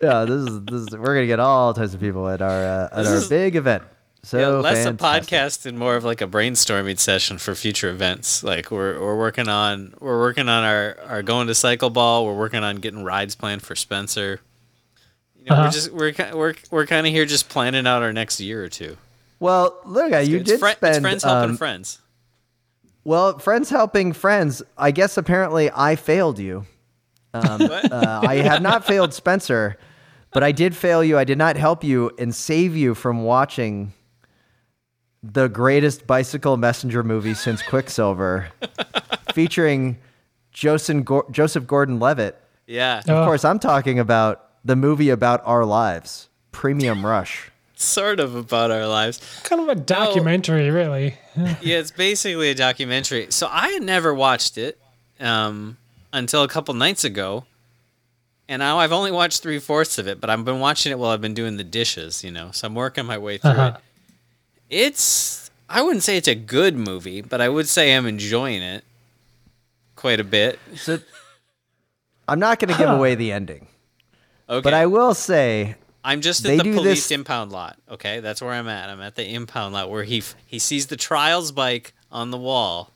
Yeah, this is this is we're gonna get all types of people at our uh, at This our is- big event. So yeah, less fantastic. a podcast and more of like a brainstorming session for future events. Like we're we're working on we're working on our, our going to cycle ball. We're working on getting rides planned for Spencer. You know, Uh-huh. we're just we're we're we're kind of here just planning out our next year or two. Well, look, uh, you it's, did fri- it's spend. friends helping um, friends. Well, friends helping friends. I guess apparently I failed you. Um, uh, I have not failed Spencer, but I did fail you. I did not help you and save you from watching the greatest bicycle messenger movie since Quicksilver, featuring Joseph, Gor- Joseph Gordon-Levitt. Yeah, Of course, I'm talking about the movie about our lives, Premium Rush. Sort of about our lives. Kind of a documentary, really. yeah, it's basically a documentary. So I had never watched it um, until a couple nights ago, and now I've only watched three fourths of it. But I've been watching it while I've been doing the dishes, you know. So I'm working my way through Uh-huh. it. It's I wouldn't say it's a good movie, but I would say I'm enjoying it quite a bit. So I'm not going to give away the ending, Okay, but I will say I'm just they at the police this- impound lot. Okay, that's where I'm at. I'm at the impound lot where he he sees the trials bike on the wall.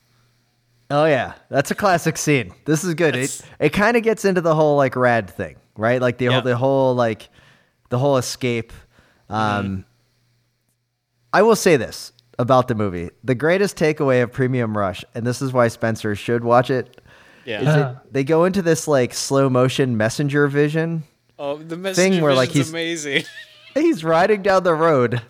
Oh yeah, that's a classic scene. This is good. It That's- it kind of gets into the whole like rad thing right? Like the Yeah. whole the whole like the whole escape. Um, I will say this about the movie: the greatest takeaway of Premium Rush, and this is why Spencer should watch it. Yeah. Is that they go into this like slow motion messenger vision. Oh, the thing where, like, he's- amazing. he's riding down the road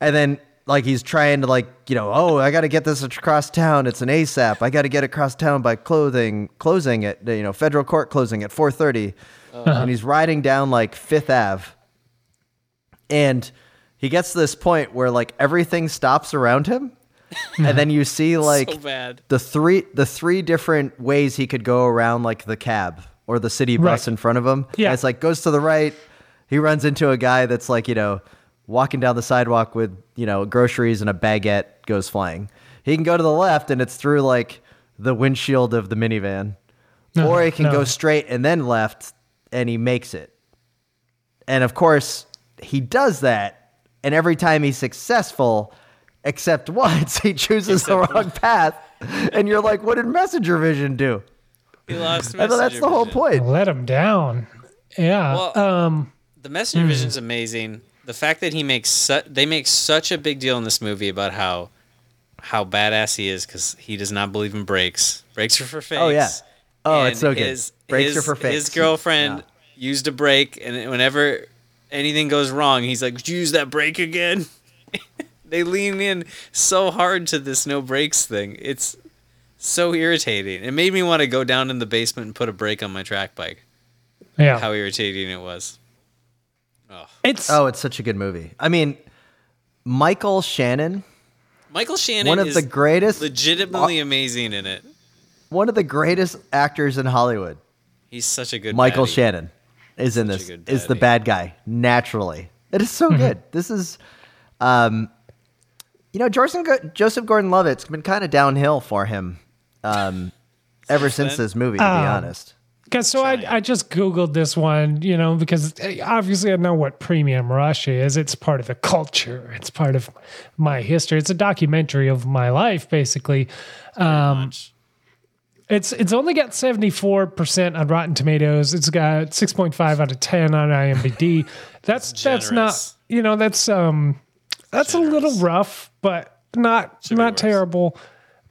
and then like he's trying to like you know oh i gotta get this across town. It's an asap i gotta get across town by clothing closing at you know federal court closing at 4.30 uh-huh. and he's riding down like fifth ave. And he gets to this point where like everything stops around him and then you see like so the three the three different ways he could go around like the cab or the city bus Right. in front of him. Yeah. And it's like goes to the right. He runs into a guy that's like, you know, walking down the sidewalk with, you know, groceries and a baguette goes flying. He can go to the left and it's through like the windshield of the minivan. No, or he can no. go straight and then left and he makes it. And of course, he does that. And every time he's successful, except once, he chooses the wrong path. And you're like, what did Messenger Vision do? He lost I thought that's the whole vision. point. Let him down. Yeah. Well, um. The messenger vision's amazing. The fact that he makes su- they make such a big deal in this movie about how how badass he is because he does not believe in breaks. Breaks are for fakes. Oh, yeah. Oh, And it's so good. His, Brakes his, are for fakes. His girlfriend used a break, and whenever anything goes wrong, he's like, "Did you use that break again?" they lean in so hard to this no breaks thing. It's so irritating. It made me want to go down in the basement and put a brake on my track bike. Yeah. How irritating it was. Oh. it's Oh, it's such a good movie. I mean, Michael Shannon, Michael Shannon one of is the greatest, legitimately amazing in it. one of the greatest actors in Hollywood. He's such a good Michael baddie. Shannon is in Such a this. Is the bad guy naturally? It is Mm-hmm. so good. This is, um, you know, Joseph, Joseph Gordon-Levitt's been kind of downhill for him, um, ever since this movie. To be Um, honest, Because so I, I just Googled this one, you know, because eh, obviously I know what Premium Rush is. It's part of the culture, it's part of my history. It's a documentary of my life, basically. Um, it's it's only got 74% on Rotten Tomatoes. It's got 6.5 out of 10 on IMDb. That's that's not, generous. you know, that's um that's a little rough, but not be not worse. terrible.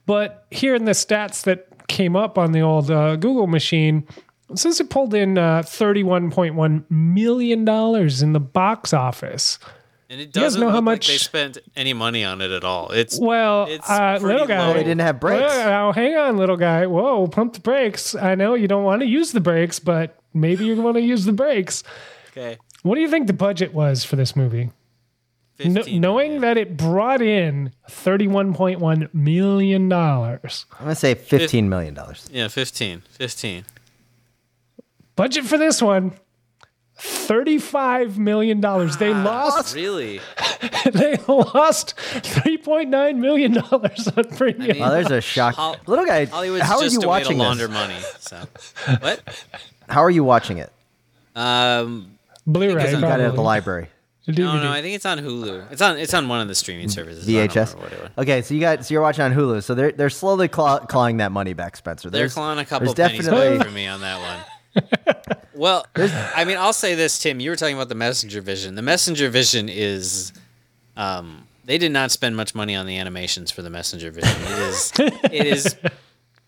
But here in the stats that came up on the old uh, Google machine, since it pulled in uh, $31.1 million in the box office. And it You guys doesn't know look how like much- they spent any money on it at all. It's Well, It's uh, little guy. low. they didn't have brakes. Well, hang on, little guy. Whoa, pump the brakes. I know you don't want to use the brakes, but maybe you want to use the brakes. okay. What do you think the budget was for this movie? Kn- 15 knowing million. that it brought in $31.1 million. I'm gonna say fifteen million dollars. Yeah, 15. 15. Budget for this one. $35 million. They lost Really? they lost $3.9 million on premium. mean- Oh, there's a shock. Hol- Little guy, Hollywood's how are just you a way to watching launder this? money. So, what? How are you watching it? Um, Blu-ray. Because You got it at the library. The no, no, I think it's on Hulu. It's on. It's on one of the streaming services. VHS. remember what. Okay, so you got so you're watching on Hulu. So they're they're slowly claw, clawing that money back, Spencer. They're clawing a couple there's pennies definitely away from me on that one. well, I mean, I'll say this, Tim. You were talking about the messenger vision. The messenger vision is, um, they did not spend much money on the animations for the messenger vision. It is, it is,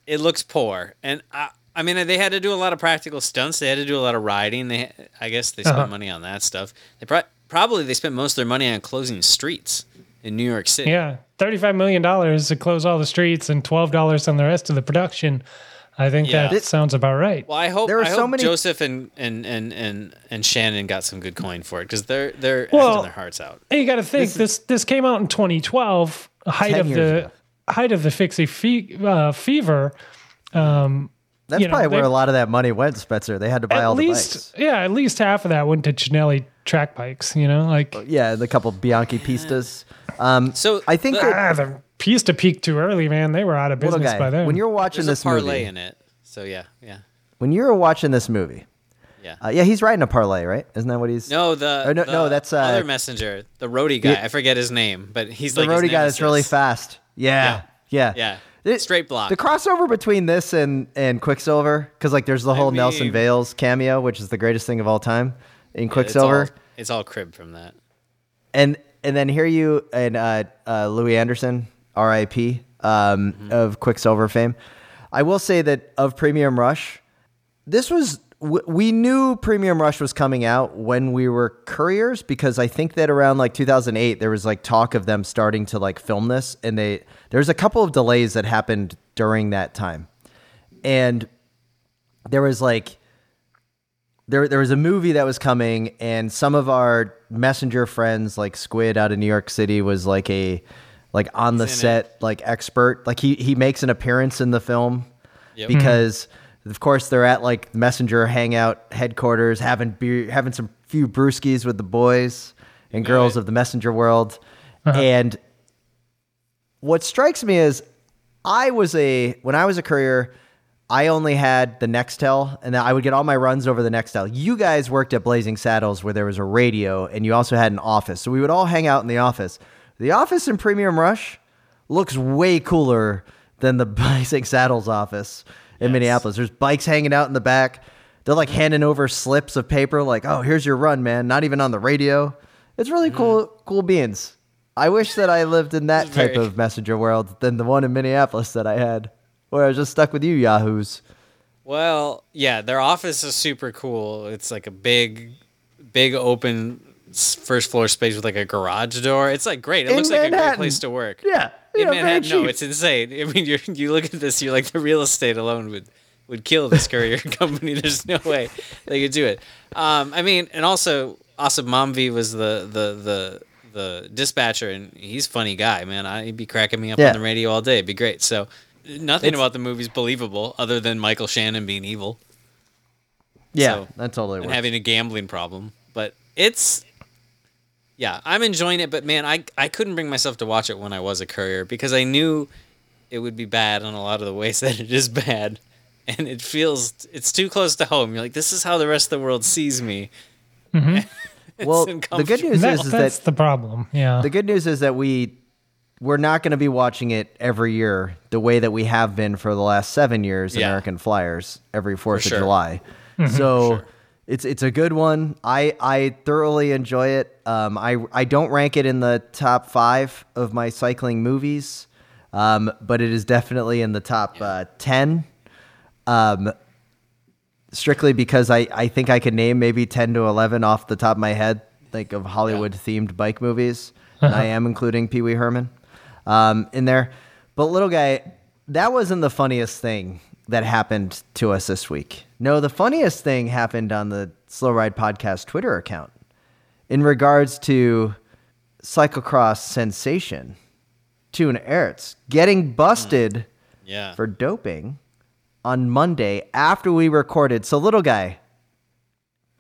it looks poor, and I, I mean, they had to do a lot of practical stunts. They had to do a lot of riding. They, I guess, they spent Uh-huh. money on that stuff. They pro- probably they spent most of their money on closing streets in New York City. Yeah, $35 million to close all the streets and $12 on the rest of the production. I think Yeah. that This- sounds about right. Well, I hope There are I so hope many- Joseph and, and, and, and, and Shannon got some good coin for it because they're they're Well- their hearts out. And you got to think this, this came out in 2012, height of the ago. height of the fixie fe- uh, fever. That's you know, probably where they- a lot of that money went, Spencer. They had to buy At all the least, bikes. yeah, at least half of that went to Cinelli track bikes. You know, like Yeah, the couple Bianchi pistas. Um, So I think the- that ah, the Pista peaked too early, man. They were out of business guy, by then. when you're watching There's this a Parlee movie, in it, so yeah, yeah, when you're watching this movie, yeah. uh, yeah, he's riding a Parlee, right? Isn't that what he's? no, the Oh, no- the no, that's, uh, other messenger, the the roadie guy. Yeah. I forget his name, but he's the like roadie guy that's really fast. Yeah, yeah, Yeah. It- Straight block. The crossover between this and and Quicksilver, because like there's the whole Nelson mean- Vails cameo, which is the greatest thing of all time in It's Quicksilver, all, it's all crib from that. and and then here you and uh, uh, Louie Anderson, R.I.P. Um, of Quicksilver fame. I will say that of Premium Rush, this was w- we knew Premium Rush was coming out when we were couriers because I think that around like 2008 there was like talk of them starting to like film this and they there's a couple of delays that happened during that time. And there was like there there was a movie that was coming and some of our messenger friends like Squid out of New York City was like a like on the He's in set like expert. Like he he makes an appearance in the film Yep. Mm-hmm. because of course they're at like messenger hangout headquarters having beer having some few brewskis with the boys and girls Right. of the messenger world uh-huh. and what strikes me is I was a when I was a courier, I only had the Nextel, and I would get all my runs over the Nextel. You guys worked at Blazing Saddles, where there was a radio, and you also had an office, so we would all hang out in the office. The office in Premium Rush looks way cooler than the Blazing Saddles office in Minneapolis. There's bikes hanging out in the back. They're like handing over slips of paper, like, "Oh, here's your run, man." Not even on the radio. It's really cool, cool beans. I wish that I lived in that type very- of messenger world than the one in Minneapolis that I had, where I was just stuck with you yahoos. Well, yeah, their office is super cool. It's like a big, big open first floor space with like a garage door. It's like great. It In looks like a great place to work. Yeah, in yeah, Manhattan, no, it's insane. I mean, you you look at this, you're like the real estate alone would would kill this courier company. There's no way they could do it. Um, I mean, and also Aasif Mandvi was the the the the dispatcher, and he's a funny guy, man. I, he'd be cracking me up Yeah. on the radio all day. It'd be great. So nothing It's- about the movie's believable other than Michael Shannon being evil Yeah, So- that totally and having a gambling problem. But it's yeah, I'm enjoying it, but man, I I couldn't bring myself to watch it when I was a courier because I knew it would be bad in a lot of the ways that it is bad. And it feels it's too close to home. You're like, this is how the rest of the world sees me. Mm-hmm. It's well, the good news That- is, is that's that the problem. Yeah. the good news is that we we're not going to be watching it every year the way that we have been for the last seven years. Yeah. American Flyers every Fourth sure. of July. So it's it's a good one. I I thoroughly enjoy it. Um, I I don't rank it in the top five of my cycling movies, um, but it is definitely in the top uh, ten. Um, strictly because I, I think I could name maybe 10 to 11 off the top of my head, like of Hollywood themed bike movies. And I am including Pee Wee Herman um, in there. But, little guy, that wasn't the funniest thing that happened to us this week. No, the funniest thing happened on the Slow Ride Podcast Twitter account in regards to cyclocross sensation, Toon Aerts, getting busted Yeah. for doping on Monday after we recorded. So, little guy,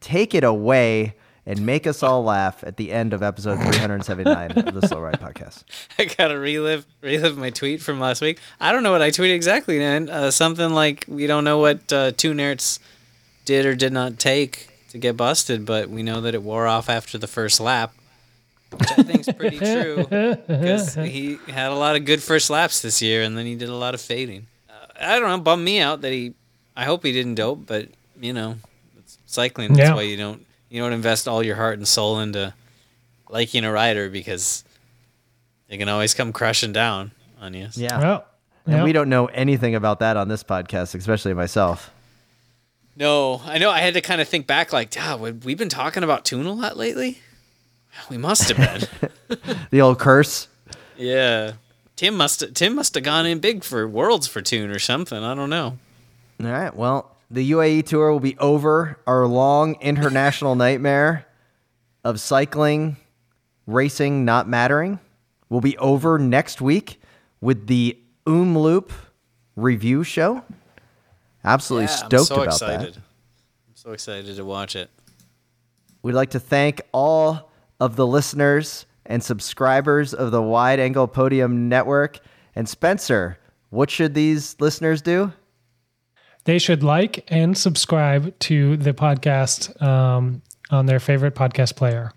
take it away and make us all laugh at the end of episode 379 of the Slow Ride Podcast. I gotta relive relive my tweet from last week. I don't know what I tweeted exactly, man. Uh, something like we don't know what uh, Toon Aerts did or did not take to get busted, but we know that it wore off after the first lap, which I think's pretty true because he had a lot of good first laps this year, and then he did a lot of fading. Uh, I don't know, bummed me out that he. I hope he didn't dope, but you know, it's cycling. That's Yeah. why you don't you don't invest all your heart and soul into liking a rider because they can always come crashing down on you. Yeah. Well, And yeah. we don't know anything about that on this podcast, especially myself. No, I know. I had to kind of think back, like, "Wow, we- we've been talking about Toon a lot lately. We must have been. The old curse. yeah, Tim must Tim must have gone in big for worlds for Toon or something. I don't know. All right. Well, the UAE tour will be over. Our long international nightmare of cycling, racing not mattering will be over next week with the Omloop review show. Absolutely Yeah, stoked I'm so about excited. that. I'm so excited to watch it. We'd like to thank all of the listeners and subscribers of the Wide Angle Podium Network. And Spencer, what should these listeners do? They should like and subscribe to the podcast um, on their favorite podcast player.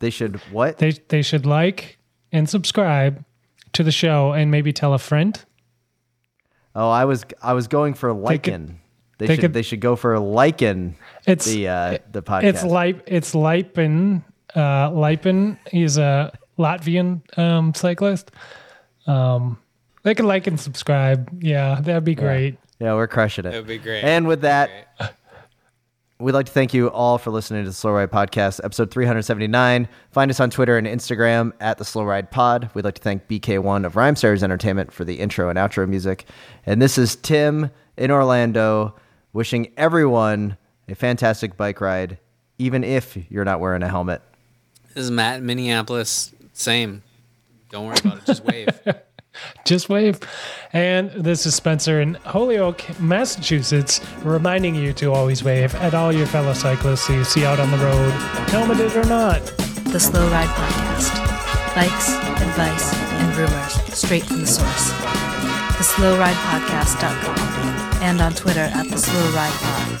They should what? They they should like and subscribe to the show and maybe tell a friend Oh, I was I was going for could- Lycan. They, they should could- they should go for Lycan. It's the uh, the podcast. it's Lip it's Lipen. Uh, Lipen. He's a Latvian um, cyclist. Um, they can like and subscribe. Yeah, that'd be great. yeah, we're crushing it. It would be great. And with that, we'd like to thank you all for listening to the Slow Ride Podcast, episode 379. Find us on Twitter and Instagram at the Slow Ride Pod. We'd like to thank BK1 of Rhymesters Entertainment for the intro and outro music. And this is Tim in Orlando, wishing everyone a fantastic bike ride, even if you're not wearing a helmet. This is Matt in Minneapolis. Same. Don't worry about it. Just wave. Just wave. And this is Spencer in Holyoke, Massachusetts, reminding you to always wave at all your fellow cyclists you see out on the road, helmeted or not. The Slow Ride Podcast. Bikes, advice, and rumors straight from the source. The SlowRidePodcast.com and on Twitter at the Slow Ride Pod.